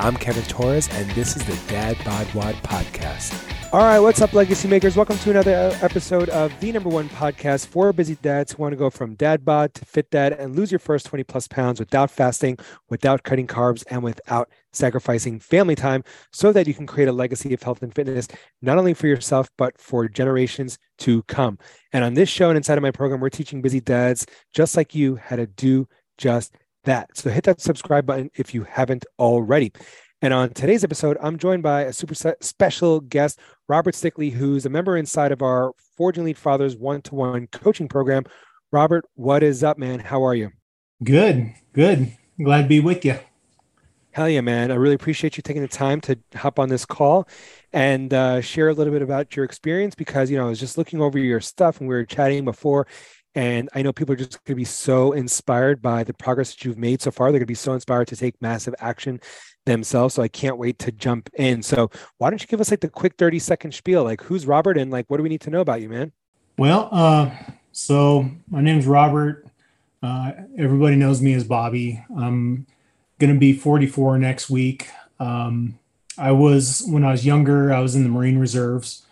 I'm Kevin Torres, and this is the Dad Bod WOD Podcast. All right, what's up, legacy makers? Welcome to another uh, episode of the number one podcast for busy dads who want to go from dad bod to fit dad and lose your first 20 plus pounds without fasting, without cutting carbs, and without sacrificing family time so that you can create a legacy of health and fitness, not only for yourself, but for generations to come. And on this show and inside of my program, we're teaching busy dads just like you how to do just that. So hit that subscribe button if you haven't already. And on today's episode, I'm joined by a super special guest, Robert Stickley, who's a member inside of our Forging Elite Fathers one to one coaching program. Robert, what is up, man? How are you? Good, good. Glad to be with you. Hell yeah, man. I really appreciate you taking the time to hop on this call and uh, share a little bit about your experience because, you know, I was just looking over your stuff and we were chatting before. And I know people are just going to be so inspired by the progress that you've made so far. They're going to be so inspired to take massive action themselves. So I can't wait to jump in. So why don't you give us like the quick 30 second spiel? Like who's Robert and like what do we need to know about you, man? Well, uh, so my name's Robert. Uh, everybody knows me as Bobby. I'm going to be 44 next week. Um, I was, when I was younger, I was in the Marine Reserves.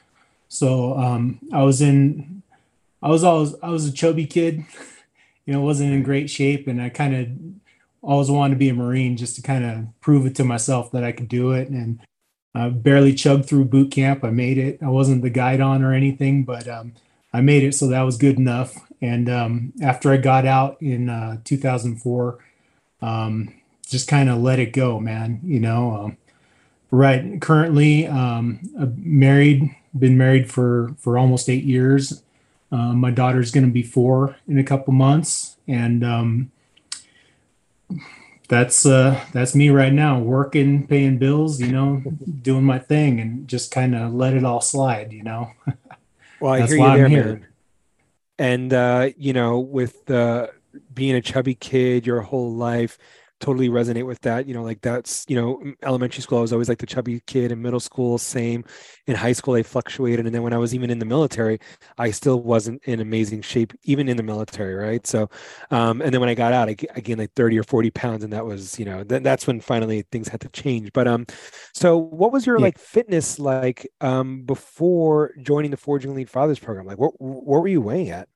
So um, I was in, I was always, I was a chubby kid, you know, wasn't in great shape. And I kind of always wanted to be a Marine just to kind of prove it to myself that I could do it. And I barely chugged through boot camp. I made it. I wasn't the guidon or anything, but um, I made it, so that was good enough. And um, after I got out in uh, 2004, um, just kind of let it go, man. You know, um, right. Currently, um, married. Been married for for almost eight years. Uh, my daughter's going to be four in a couple months, and um, that's uh that's me right now working paying bills you know doing my thing and just kind of let it all slide you know? Well i hear you there man. And uh you know with uh being a chubby kid your whole life totally resonate with that. You know, like that's, you know, elementary school, I was always like the chubby kid in middle school, same. In high school, I fluctuated. And then when I was even in the military, I still wasn't in amazing shape, even in the military. Right. So, um, and then when I got out, I, I gained like 30 or 40 pounds. And that was, you know, th- that's when finally things had to change. But, um, so what was your yeah. like fitness like, um, before joining the Forging Elite Fathers program? Like, what, what were you weighing at?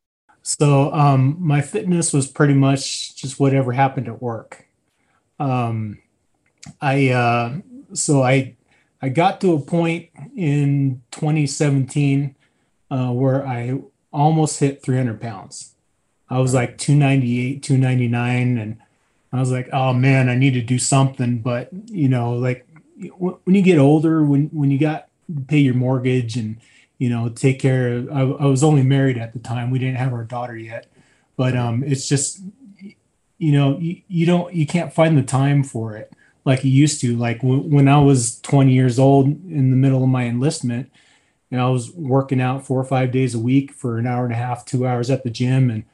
So, um, my fitness was pretty much just whatever happened at work um, I uh, so I I got to a point in 2017 uh, where I almost hit 300 pounds. I was like 298, 299, and I was like, oh man, I need to do something. But you know, like when you get older, when when you got pay your mortgage and you know take care of, I, I was only married at the time. We didn't have our daughter yet, but um, it's just you know you, you don't you can't find the time for it like you used to. Like w- when i was 20 years old in the middle of my enlistment and i was working out four or five days a week for an hour and a half two hours at the gym and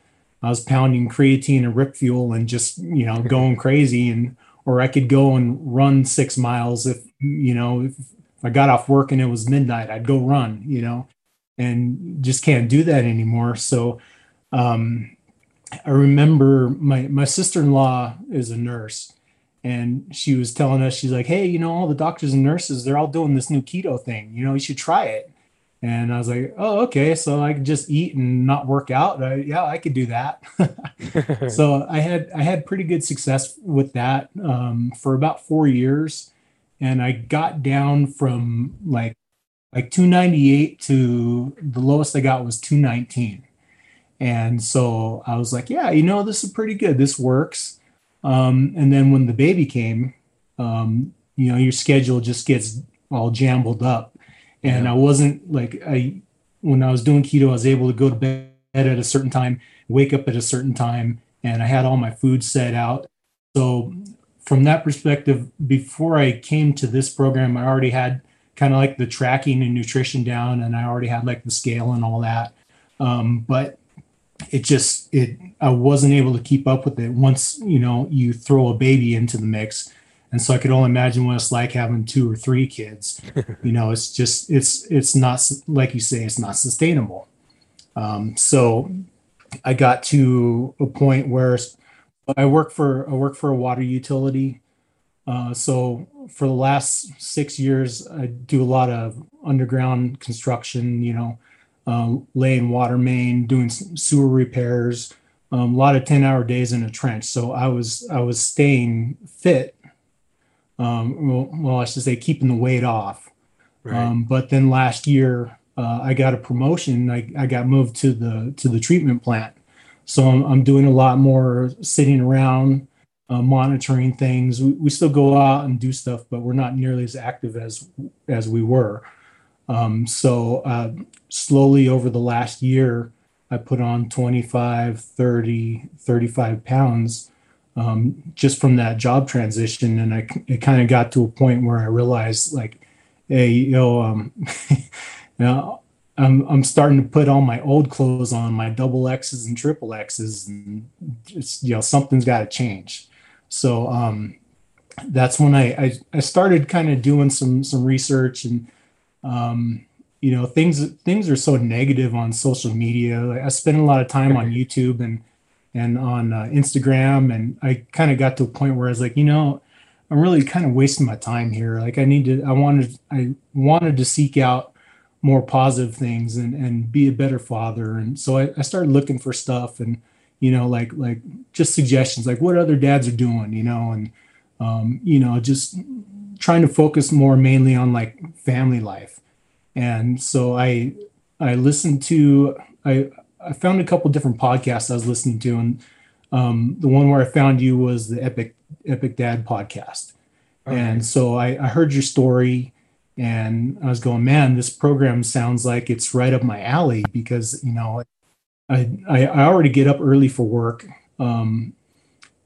i was pounding creatine and rip fuel and just you know going crazy. And or i could go and run six miles if you know if, if i got off work and it was midnight i'd go run you know and just can't do that anymore. So um I remember my my sister in law is a nurse, and she was telling us she's like, hey, you know, all the doctors and nurses they're all doing this new keto thing. You know, you should try it. And I was like, oh, okay. So I could just eat and not work out. I, yeah, I could do that. so I had I had pretty good success with that um, for about four years, and I got down from like like 298 to the lowest I got was 219 and so I was like, yeah, you know, this is pretty good. This works. Um, and then when the baby came, um, you know, your schedule just gets all jumbled up. And yeah. I wasn't like, I, when I was doing keto, I was able to go to bed at a certain time, wake up at a certain time, and I had all my food set out. So from that perspective, before I came to this program, I already had kind of like the tracking and nutrition down, and I already had like the scale and all that. Um, but it just it I wasn't able to keep up with it once you know you throw a baby into the mix. And so i could only imagine what it's like having two or three kids. You know it's just it's it's not like you say it's not sustainable. Um, so i got to a point where i work for i work for a water utility. Uh, so for the last six years i do a lot of underground construction you know uh, laying water main doing sewer repairs um, a lot of 10 hour days in a trench so i was i was staying fit um, well, well, I should say keeping the weight off. Right. Um, but then last year, uh, I got a promotion. I, I got moved to the to the treatment plant, so I'm, I'm doing a lot more sitting around, uh, monitoring things. We, we still go out and do stuff, but we're not nearly as active as as we were. Um, so uh, slowly over the last year, I put on 25, 30, 35 pounds um, just from that job transition. And I, it kind of got to a point where I realized like, hey, you know, um, you know, I'm, I'm starting to put all my old clothes on, my double X's and triple X's, and just, you know, something's got to change. So um, that's when I, I, I started kind of doing some, some research and, um, you know, things, things are so negative on social media. I spend a lot of time on YouTube and, and on uh, Instagram. And I kind of got to a point where I was like, you know, I'm really kind of wasting my time here. Like I need to, I wanted, I wanted to seek out more positive things and, and be a better father. And so I, I started looking for stuff and, you know, like, like just suggestions, like what other dads are doing, you know, and, um, you know, just trying to focus more mainly on like family life. And so I, I listened to, I, I found a couple different podcasts I was listening to, and um, the one where I found you was the Epic Epic Dad podcast. Okay. And so I, I heard your story, and I was going, man, this program sounds like it's right up my alley because you know, I I, I already get up early for work, um,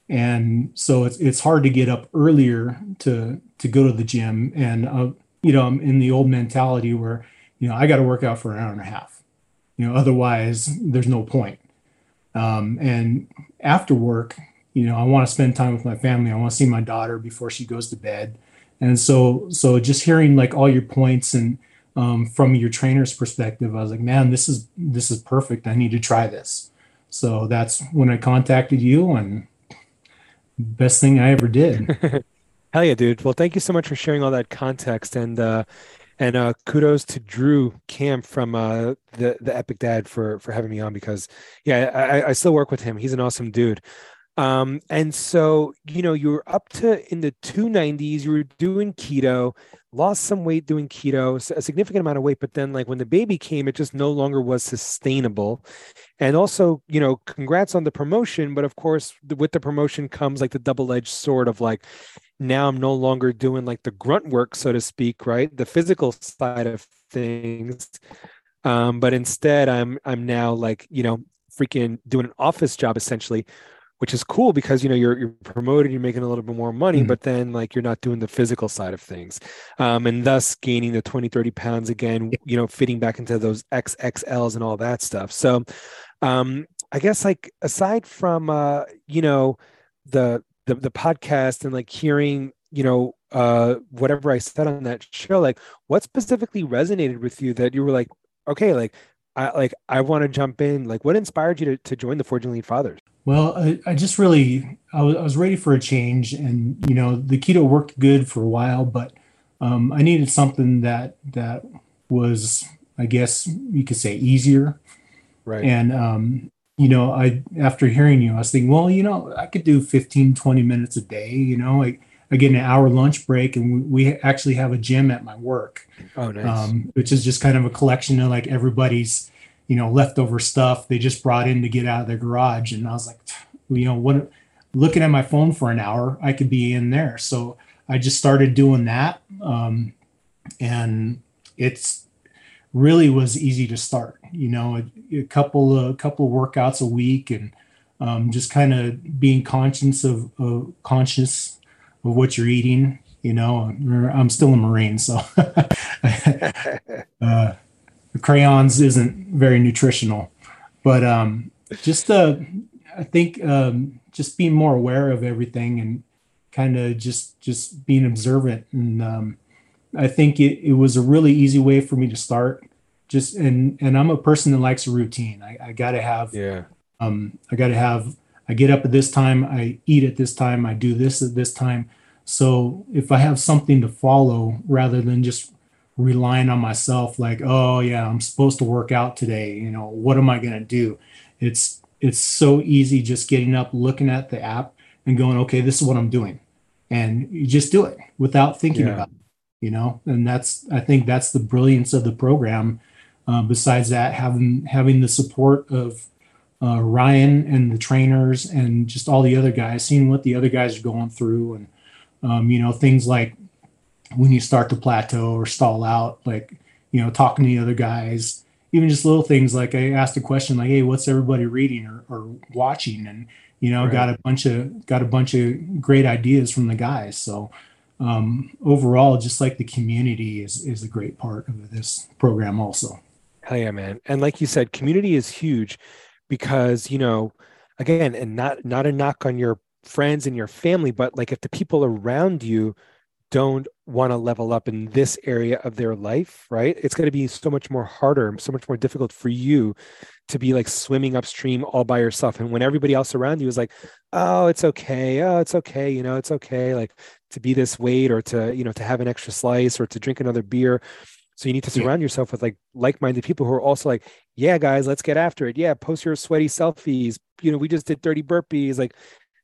and so it's it's hard to get up earlier to to go to the gym, and uh, you know, I'm in the old mentality where you know I got to work out for an hour and a half. You know otherwise there's no point. Um, and after work you know i want to spend time with my family. I want to see my daughter before she goes to bed. And so so just hearing like all your points and um, from your trainer's perspective i was like man this is this is perfect. I need to try this. So that's when i contacted you and best thing i ever did hell yeah dude well thank you so much for sharing all that context and uh and uh, kudos to Drew Camp from uh, the the Epic Dad for for having me on because yeah, I, I still work with him. He's an awesome dude. Um, and so you know you were up to in the 290s. You were doing keto, lost some weight doing keto, a significant amount of weight. But then like when the baby came, it just no longer was sustainable. And also you know congrats on the promotion, but of course with the promotion comes like the double edged sword of like now I'm no longer doing like the grunt work, so to speak, right? The physical side of things. Um, but instead I'm I'm now like, you know, freaking doing an office job essentially, which is cool because you know you're you're promoted, you're making a little bit more money, mm-hmm. but then like you're not doing the physical side of things. Um, and thus gaining the 20, 30 pounds again, you know, fitting back into those XXLs and all that stuff. So um I guess like aside from uh, you know, the the the podcast and like hearing you know uh whatever I said on that show like what specifically resonated with you that you were like okay like I like I want to jump in like what inspired you to, to join the Forging Elite Fathers well I, I just really I was, I was ready for a change and you know the keto worked good for a while but um, I needed something that that was I guess you could say easier right and um you know, I after hearing you, I was thinking, well, you know, I could do 15, 20 minutes a day. You know, I, I get an hour lunch break, and we, we actually have a gym at my work. Oh, nice. Um, which is just kind of a collection of like everybody's, you know, leftover stuff they just brought in to get out of their garage. And I was like, you know, what? Looking at my phone for an hour, I could be in there. So I just started doing that, um, and it's really was easy to start. You know, a, a couple of a couple of workouts a week, and um, just kind of being conscious of uh, conscious of what you're eating. You know, I'm still a Marine, so uh, crayons isn't very nutritional, but um, just uh, I think um, just being more aware of everything and kind of just just being observant and um, I think it, it was a really easy way for me to start. Just and and I'm a person that likes a routine. I, I got to have yeah. Um, I got to have. I get up at this time. I eat at this time. I do this at this time. So if I have something to follow, rather than just relying on myself, like, oh yeah, I'm supposed to work out today. You know, what am I gonna do? It's it's so easy just getting up, looking at the app, and going, okay, this is what I'm doing, and you just do it without thinking yeah. about it you know and that's i think that's the brilliance of the program uh, besides that having having the support of uh, ryan and the trainers and just all the other guys seeing what the other guys are going through and um, you know things like when you start to plateau or stall out like you know talking to the other guys even just little things like i asked a question like hey what's everybody reading or, or watching and you know right. got a bunch of got a bunch of great ideas from the guys so um, overall, just like the community is is a great part of this program also. Hell yeah, man! And like you said, community is huge because you know, again, and not not a knock on your friends and your family, but like if the people around you don't want to level up in this area of their life, right? It's going to be so much more harder, so much more difficult for you to be like swimming upstream all by yourself. And when everybody else around you is like, oh, it's okay. Oh, it's okay. You know, it's okay. Like to be this weight or to, you know, to have an extra slice or to drink another beer. So you need to surround yeah. yourself with like like-minded people who are also like, yeah, guys, let's get after it. Yeah, post your sweaty selfies. You know, we just did 30 burpees. Like,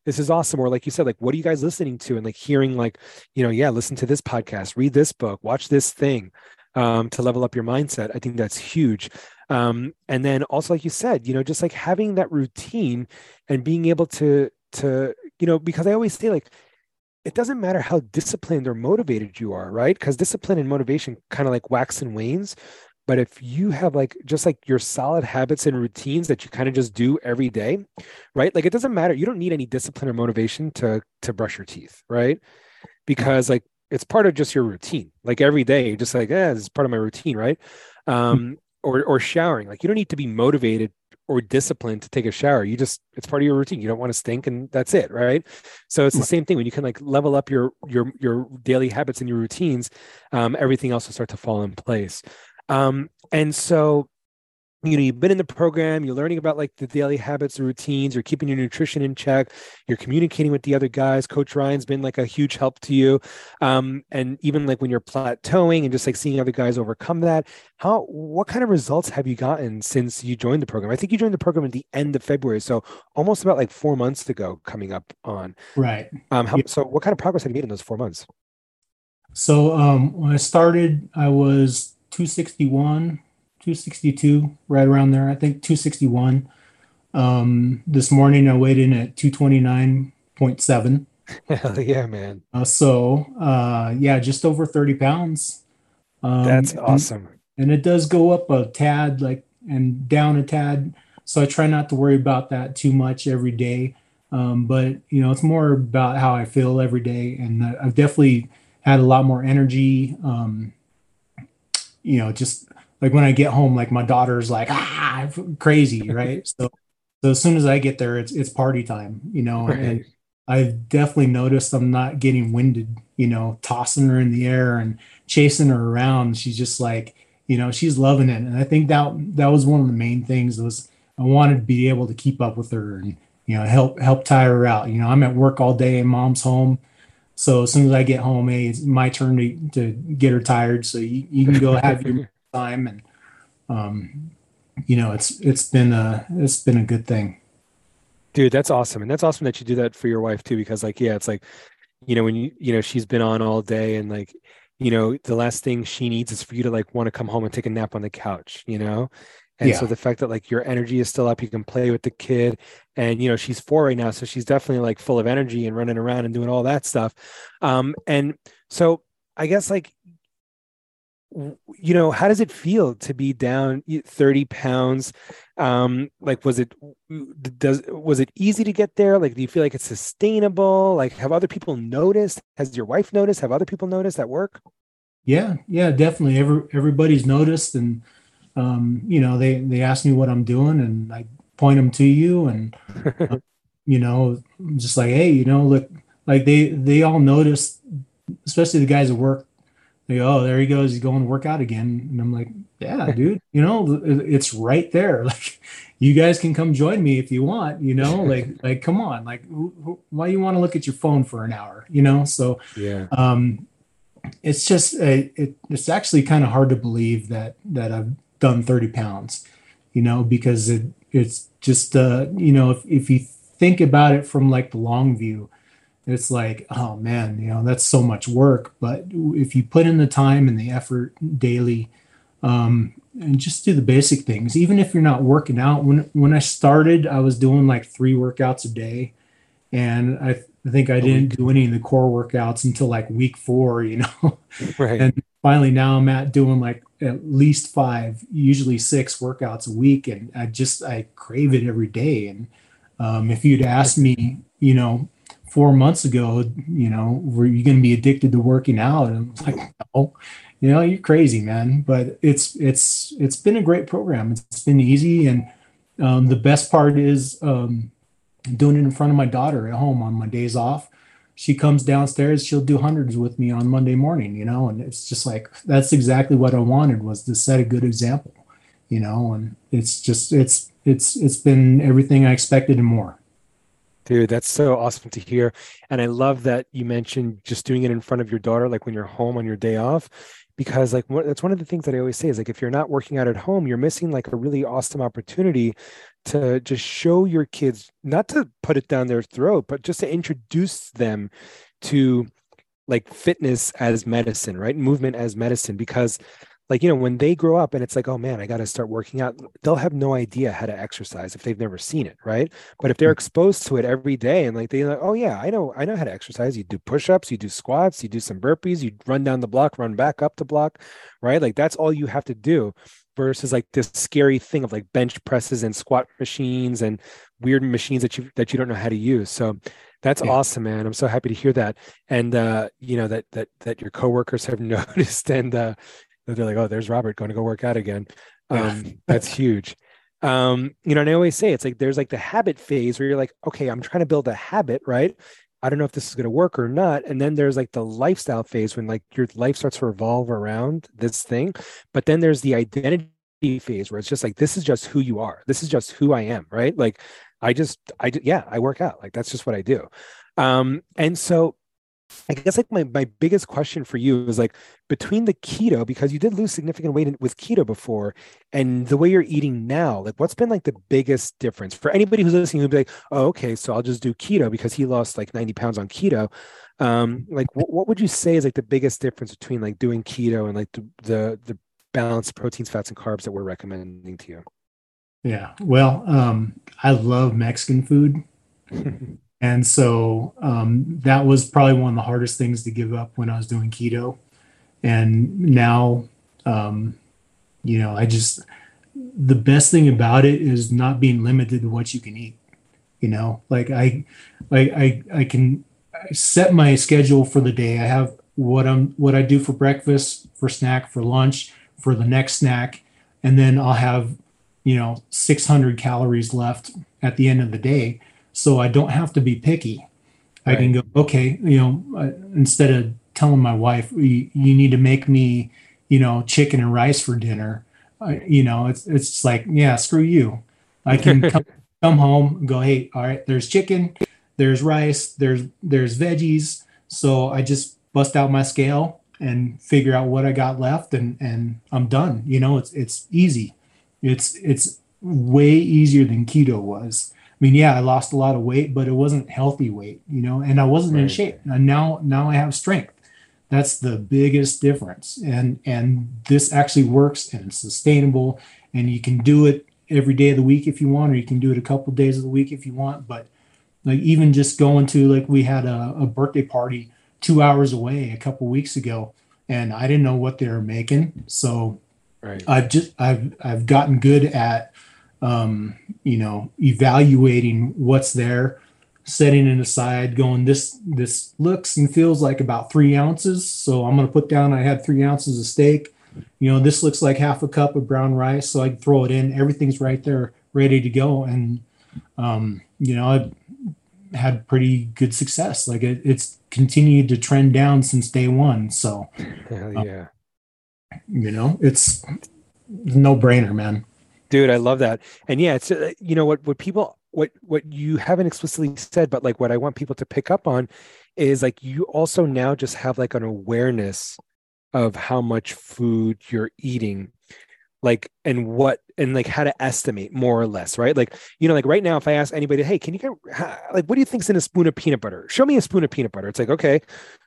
this is awesome or like you said like what are you guys listening to and like hearing like you know yeah listen to this podcast read this book watch this thing um, to level up your mindset i think that's huge um, and then also like you said you know just like having that routine and being able to to you know because i always say like it doesn't matter how disciplined or motivated you are right because discipline and motivation kind of like wax and wanes but if you have like just like your solid habits and routines that you kind of just do every day, right? Like it doesn't matter. You don't need any discipline or motivation to to brush your teeth, right? Because like it's part of just your routine. Like every day, just like, yeah, this is part of my routine, right? Um, or or showering. Like you don't need to be motivated or disciplined to take a shower. You just it's part of your routine. You don't want to stink and that's it, right? So it's the same thing when you can like level up your your your daily habits and your routines, um, everything else will start to fall in place. Um, and so, you know, you've been in the program, you're learning about like the daily habits, the routines, you're keeping your nutrition in check, you're communicating with the other guys. Coach Ryan's been like a huge help to you. Um, and even like when you're plateauing and just like seeing other guys overcome that, how what kind of results have you gotten since you joined the program? I think you joined the program at the end of February, so almost about like four months ago coming up on. Right. Um, how, yeah. so what kind of progress have you made in those four months? So um, when I started, I was 261, 262, right around there. I think 261. Um, this morning I weighed in at 229.7. Hell yeah, man. Uh, so, uh, yeah, just over 30 pounds. Um, That's awesome. And, and it does go up a tad, like, and down a tad. So I try not to worry about that too much every day. Um, but you know, it's more about how I feel every day, and I've definitely had a lot more energy. Um, you know, just like when I get home, like my daughter's like, ah, crazy, right? so, so as soon as I get there, it's it's party time, you know, right. and I've definitely noticed I'm not getting winded, you know, tossing her in the air and chasing her around. She's just like, you know, she's loving it, and I think that that was one of the main things was I wanted to be able to keep up with her and you know help help tire her out. You know, I'm at work all day, mom's home so as soon as I get home, hey, it's my turn to, to get her tired. So you, you can go have your time and um, you know, it's it's been a it's been a good thing. Dude, that's awesome. And that's awesome that you do that for your wife too, because like, yeah, it's like, you know, when you you know, she's been on all day and like, you know, the last thing she needs is for you to like want to come home and take a nap on the couch, you know? And yeah. so the fact that like your energy is still up, you can play with the kid. And you know, she's four right now, so she's definitely like full of energy and running around and doing all that stuff. Um, and so I guess like you know, how does it feel to be down 30 pounds? Um, like was it does was it easy to get there? Like, do you feel like it's sustainable? Like, have other people noticed? Has your wife noticed? Have other people noticed at work? Yeah, yeah, definitely. Every everybody's noticed and um, you know, they they ask me what I'm doing, and I point them to you and uh, you know just like hey you know look like they they all notice especially the guys at work. They go oh there he goes. He's going to work out again. And i'm like yeah dude you know it's right there. Like you guys can come join me if you want you know like like come on. Like why you want to look at your phone for an hour? You know? So yeah. um it's just a, it, it's actually kind of hard to believe that that i've done 30 pounds you know because it it's just uh you know if, if you think about it from like the long view it's like oh man you know that's so much work. But if you put in the time and the effort daily um and just do the basic things even if you're not working out. When when i started i was doing like three workouts a day. And i, I think i didn't do any of the core workouts until like week four you know? Right. And finally now i'm at doing like at least five usually six workouts a week and i just i crave it every day. And um, if you'd asked me you know four months ago you know were you going to be addicted to working out? And i'm like no. You know you're crazy man. But it's it's it's been a great program. It's been easy. And um, the best part is um, doing it in front of my daughter at home on my days off she comes downstairs she'll do hundreds with me on monday morning you know and it's just like that's exactly what i wanted was to set a good example you know and it's just it's it's it's been everything i expected and more Dude, that's so awesome to hear. And I love that you mentioned just doing it in front of your daughter, like when you're home on your day off because like that's one of the things that I always say is like if you're not working out at home, you're missing like a really awesome opportunity to just show your kids not to put it down their throat, but just to introduce them to like fitness as medicine, right? Movement as medicine. Because like you know when they grow up and it's like oh man i got to start working out they'll have no idea how to exercise if they've never seen it right? But if they're mm. exposed to it every day and like they like oh yeah i know i know how to exercise. You do push-ups you do squats you do some burpees you run down the block run back up the block right? Like that's all you have to do versus like this scary thing of like bench presses and squat machines and weird machines that you that you don't know how to use so that's yeah. awesome man i'm so happy to hear that and uh you know that that that your coworkers have noticed and uh they're like, oh, there's Robert going to go work out again. Um, that's huge. Um, you know, and I always say it's like there's like the habit phase where you're like, okay, I'm trying to build a habit, right? I don't know if this is going to work or not. And then there's like the lifestyle phase when like your life starts to revolve around this thing. But then there's the identity phase where it's just like this is just who you are. This is just who I am, right? Like I just I yeah, I work out. Like that's just what I do. Um, and so I guess like my, my biggest question for you is like between the keto, because you did lose significant weight with keto before and the way you're eating now, like what's been like the biggest difference for anybody who's listening who'd be like, oh, okay, so I'll just do keto because he lost like 90 pounds on keto. Um, like what, what would you say is like the biggest difference between like doing keto and like the, the, the balanced proteins, fats, and carbs that we're recommending to you? Yeah. Well, um, I love Mexican food. And so um, that was probably one of the hardest things to give up when I was doing keto. And now, um, you know, I just, the best thing about it is not being limited to what you can eat. You know, like I, like I, I can set my schedule for the day. I have what I'm, what I do for breakfast, for snack, for lunch, for the next snack. And then I'll have, you know, 600 calories left at the end of the day so I don't have to be picky. Right. I can go, okay, you know, uh, instead of telling my wife, you, you, need to make me, you know, chicken and rice for dinner, uh, you know, it's it's like, yeah, screw you. I can come, come home and go, hey, all right, there's chicken, there's rice, there's there's veggies. So I just bust out my scale and figure out what I got left, and and I'm done. You know, it's it's easy. It's it's way easier than keto was mean, yeah, I lost a lot of weight, but it wasn't healthy weight, you know, and I wasn't right. in shape. And now, now I have strength. That's the biggest difference. And and this actually works and it's sustainable. And you can do it every day of the week if you want, or you can do it a couple of days of the week if you want. But like even just going to like we had a, a birthday party two hours away a couple weeks ago, and I didn't know what they were making. So right. I've just I've I've gotten good at um, you know, evaluating what's there, setting it aside, going this this looks and feels like about three ounces. So I'm gonna put down. I had three ounces of steak. You know, this looks like half a cup of brown rice, so I can throw it in. Everything's right there, ready to go. And, um, you know, I had pretty good success. Like it, it's continued to trend down since day one. So, Hell yeah. Um, you know, it's no brainer, man. Dude, I love that. And yeah, it's, uh, you know, what, what people, what, what you haven't explicitly said, but like what I want people to pick up on is like you also now just have like an awareness of how much food you're eating like and what and like how to estimate more or less right? Like you know like right now if i ask anybody hey can you get like what do you think's in a spoon of peanut butter? Show me a spoon of peanut butter. It's like okay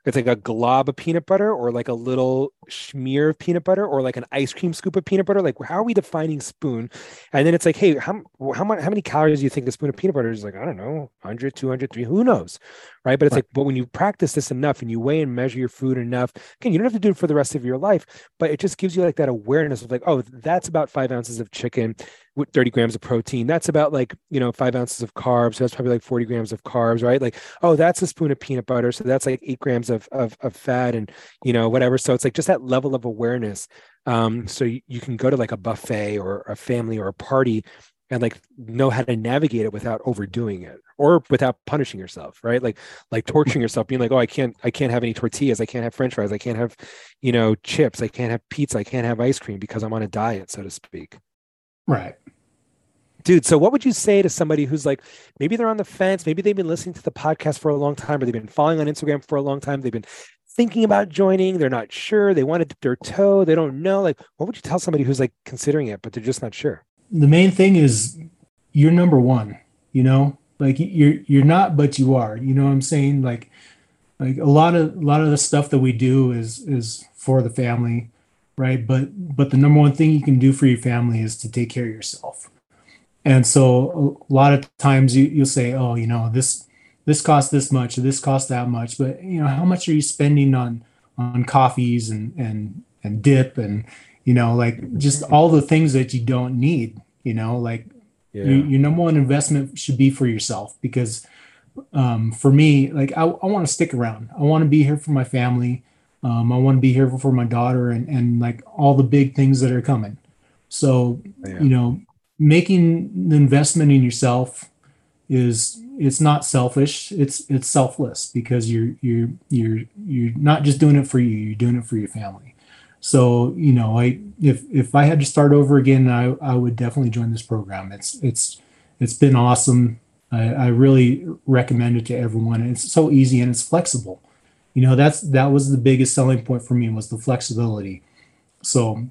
it's like a glob of peanut butter or like a little smear of peanut butter or like an ice cream scoop of peanut butter. Like how are we defining spoon? And then it's like hey how how much how many calories do you think a spoon of peanut butter is? Like i don't know 100 200 300 who knows? Right? But it's right. like but when you practice this enough and you weigh and measure your food enough again you don't have to do it for the rest of your life but it just gives you like that awareness of like oh that's about five ounces of chicken with 30 grams of protein. That's about like, you know, five ounces of carbs. So that's probably like 40 grams of carbs, right? Like, oh, that's a spoon of peanut butter. So that's like eight grams of, of, of fat and, you know, whatever. So it's like just that level of awareness. Um, so you, you can go to like a buffet or a family or a party and like know how to navigate it without overdoing it or without punishing yourself right? Like like torturing yourself being like oh i can't i can't have any tortillas i can't have french fries i can't have you know chips i can't have pizza i can't have ice cream because i'm on a diet so to speak. Right. Dude so what would you say to somebody who's like maybe they're on the fence maybe they've been listening to the podcast for a long time or they've been following on instagram for a long time they've been thinking about joining they're not sure they want to dip their toe they don't know like what would you tell somebody who's like considering it but they're just not sure the main thing is you're number one you know? Like you're you're not but you are you know what i'm saying? Like like a lot of a lot of the stuff that we do is is for the family right? But but the number one thing you can do for your family is to take care of yourself. And so a lot of times you, you'll say oh you know this this costs this much this costs that much but you know how much are you spending on on coffees and and and dip and you know like just all the things that you don't need you know like yeah. your, your number one investment should be for yourself because um, for me like i, I want to stick around. I want to be here for my family. Um, i want to be here for my daughter and, and like all the big things that are coming. So yeah. you know making the investment in yourself is it's not selfish. It's it's selfless because you're you're you're you're not just doing it for you. You're doing it for your family so you know i if if i had to start over again i i would definitely join this program. It's it's it's been awesome. I, I really recommend it to everyone. It's so easy and it's flexible. You know that's that was the biggest selling point for me was the flexibility. So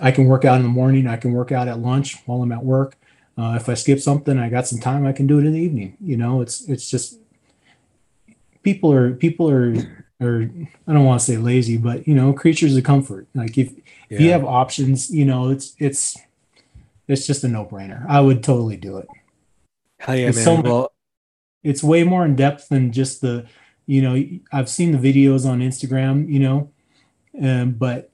i can work out in the morning. I can work out at lunch while i'm at work. Uh, if i skip something i got some time i can do it in the evening. You know it's it's just people are people are or I don't want to say lazy, but you know, creatures of comfort. Like if, yeah. if you have options, you know, it's it's it's just a no brainer. I would totally do it. Hell yeah, it's man. So well, it's way more in depth than just the, you know, I've seen the videos on Instagram, you know, um, but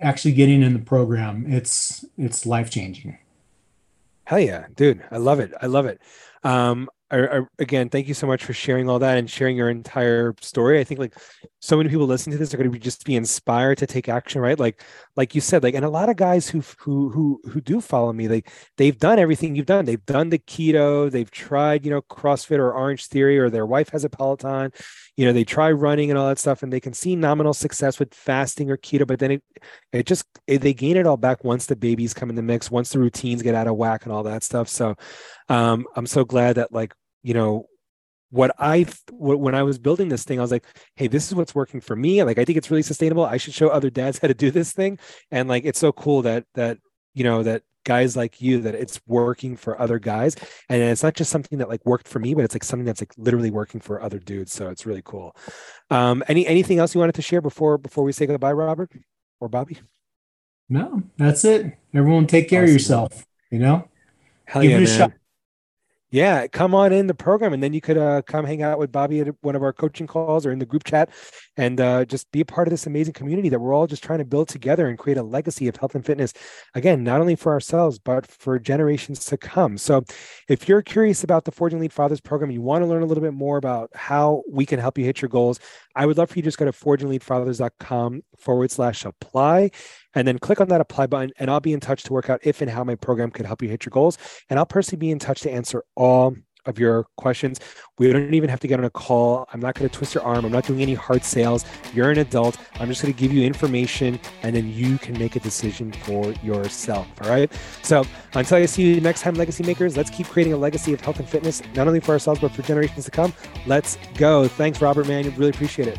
actually getting in the program, it's it's life changing. Hell yeah, dude! I love it. I love it. Um, again, thank you so much for sharing all that and sharing your entire story. I think like so many people listening to this are going to be just be inspired to take action, right? Like, like you said, like, and a lot of guys who who who who do follow me, like they've done everything you've done. They've done the keto, they've tried, you know, CrossFit or Orange Theory, or their wife has a Peloton. You know, they try running and all that stuff, and they can see nominal success with fasting or keto, but then it it just it, they gain it all back once the babies come in the mix, once the routines get out of whack and all that stuff. So, um, I'm so glad that like you know what I when I was building this thing, I was like, "Hey, this is what's working for me. Like, I think it's really sustainable. I should show other dads how to do this thing." And like, it's so cool that that you know that guys like you that it's working for other guys, and it's not just something that like worked for me, but it's like something that's like literally working for other dudes. So it's really cool. Um, any anything else you wanted to share before before we say goodbye, Robert or Bobby? No, that's it. Everyone, take care awesome. of yourself. You know, Hell Give yeah, man. Shot. Yeah, come on in the program, and then you could uh, come hang out with Bobby at one of our coaching calls or in the group chat, and uh, just be a part of this amazing community that we're all just trying to build together and create a legacy of health and fitness. Again, not only for ourselves but for generations to come. So, if you're curious about the Forging Elite Fathers program, you want to learn a little bit more about how we can help you hit your goals, I would love for you to just go to forgingelitefathers.com forward slash apply and then click on that apply button and I'll be in touch to work out if and how my program could help you hit your goals. And I'll personally be in touch to answer all of your questions. We don't even have to get on a call. I'm not going to twist your arm. I'm not doing any hard sales. You're an adult. I'm just going to give you information and then you can make a decision for yourself. All right. So until I see you next time, Legacy Makers, let's keep creating a legacy of health and fitness, not only for ourselves, but for generations to come. Let's go. Thanks, Robert, man. Really appreciate it.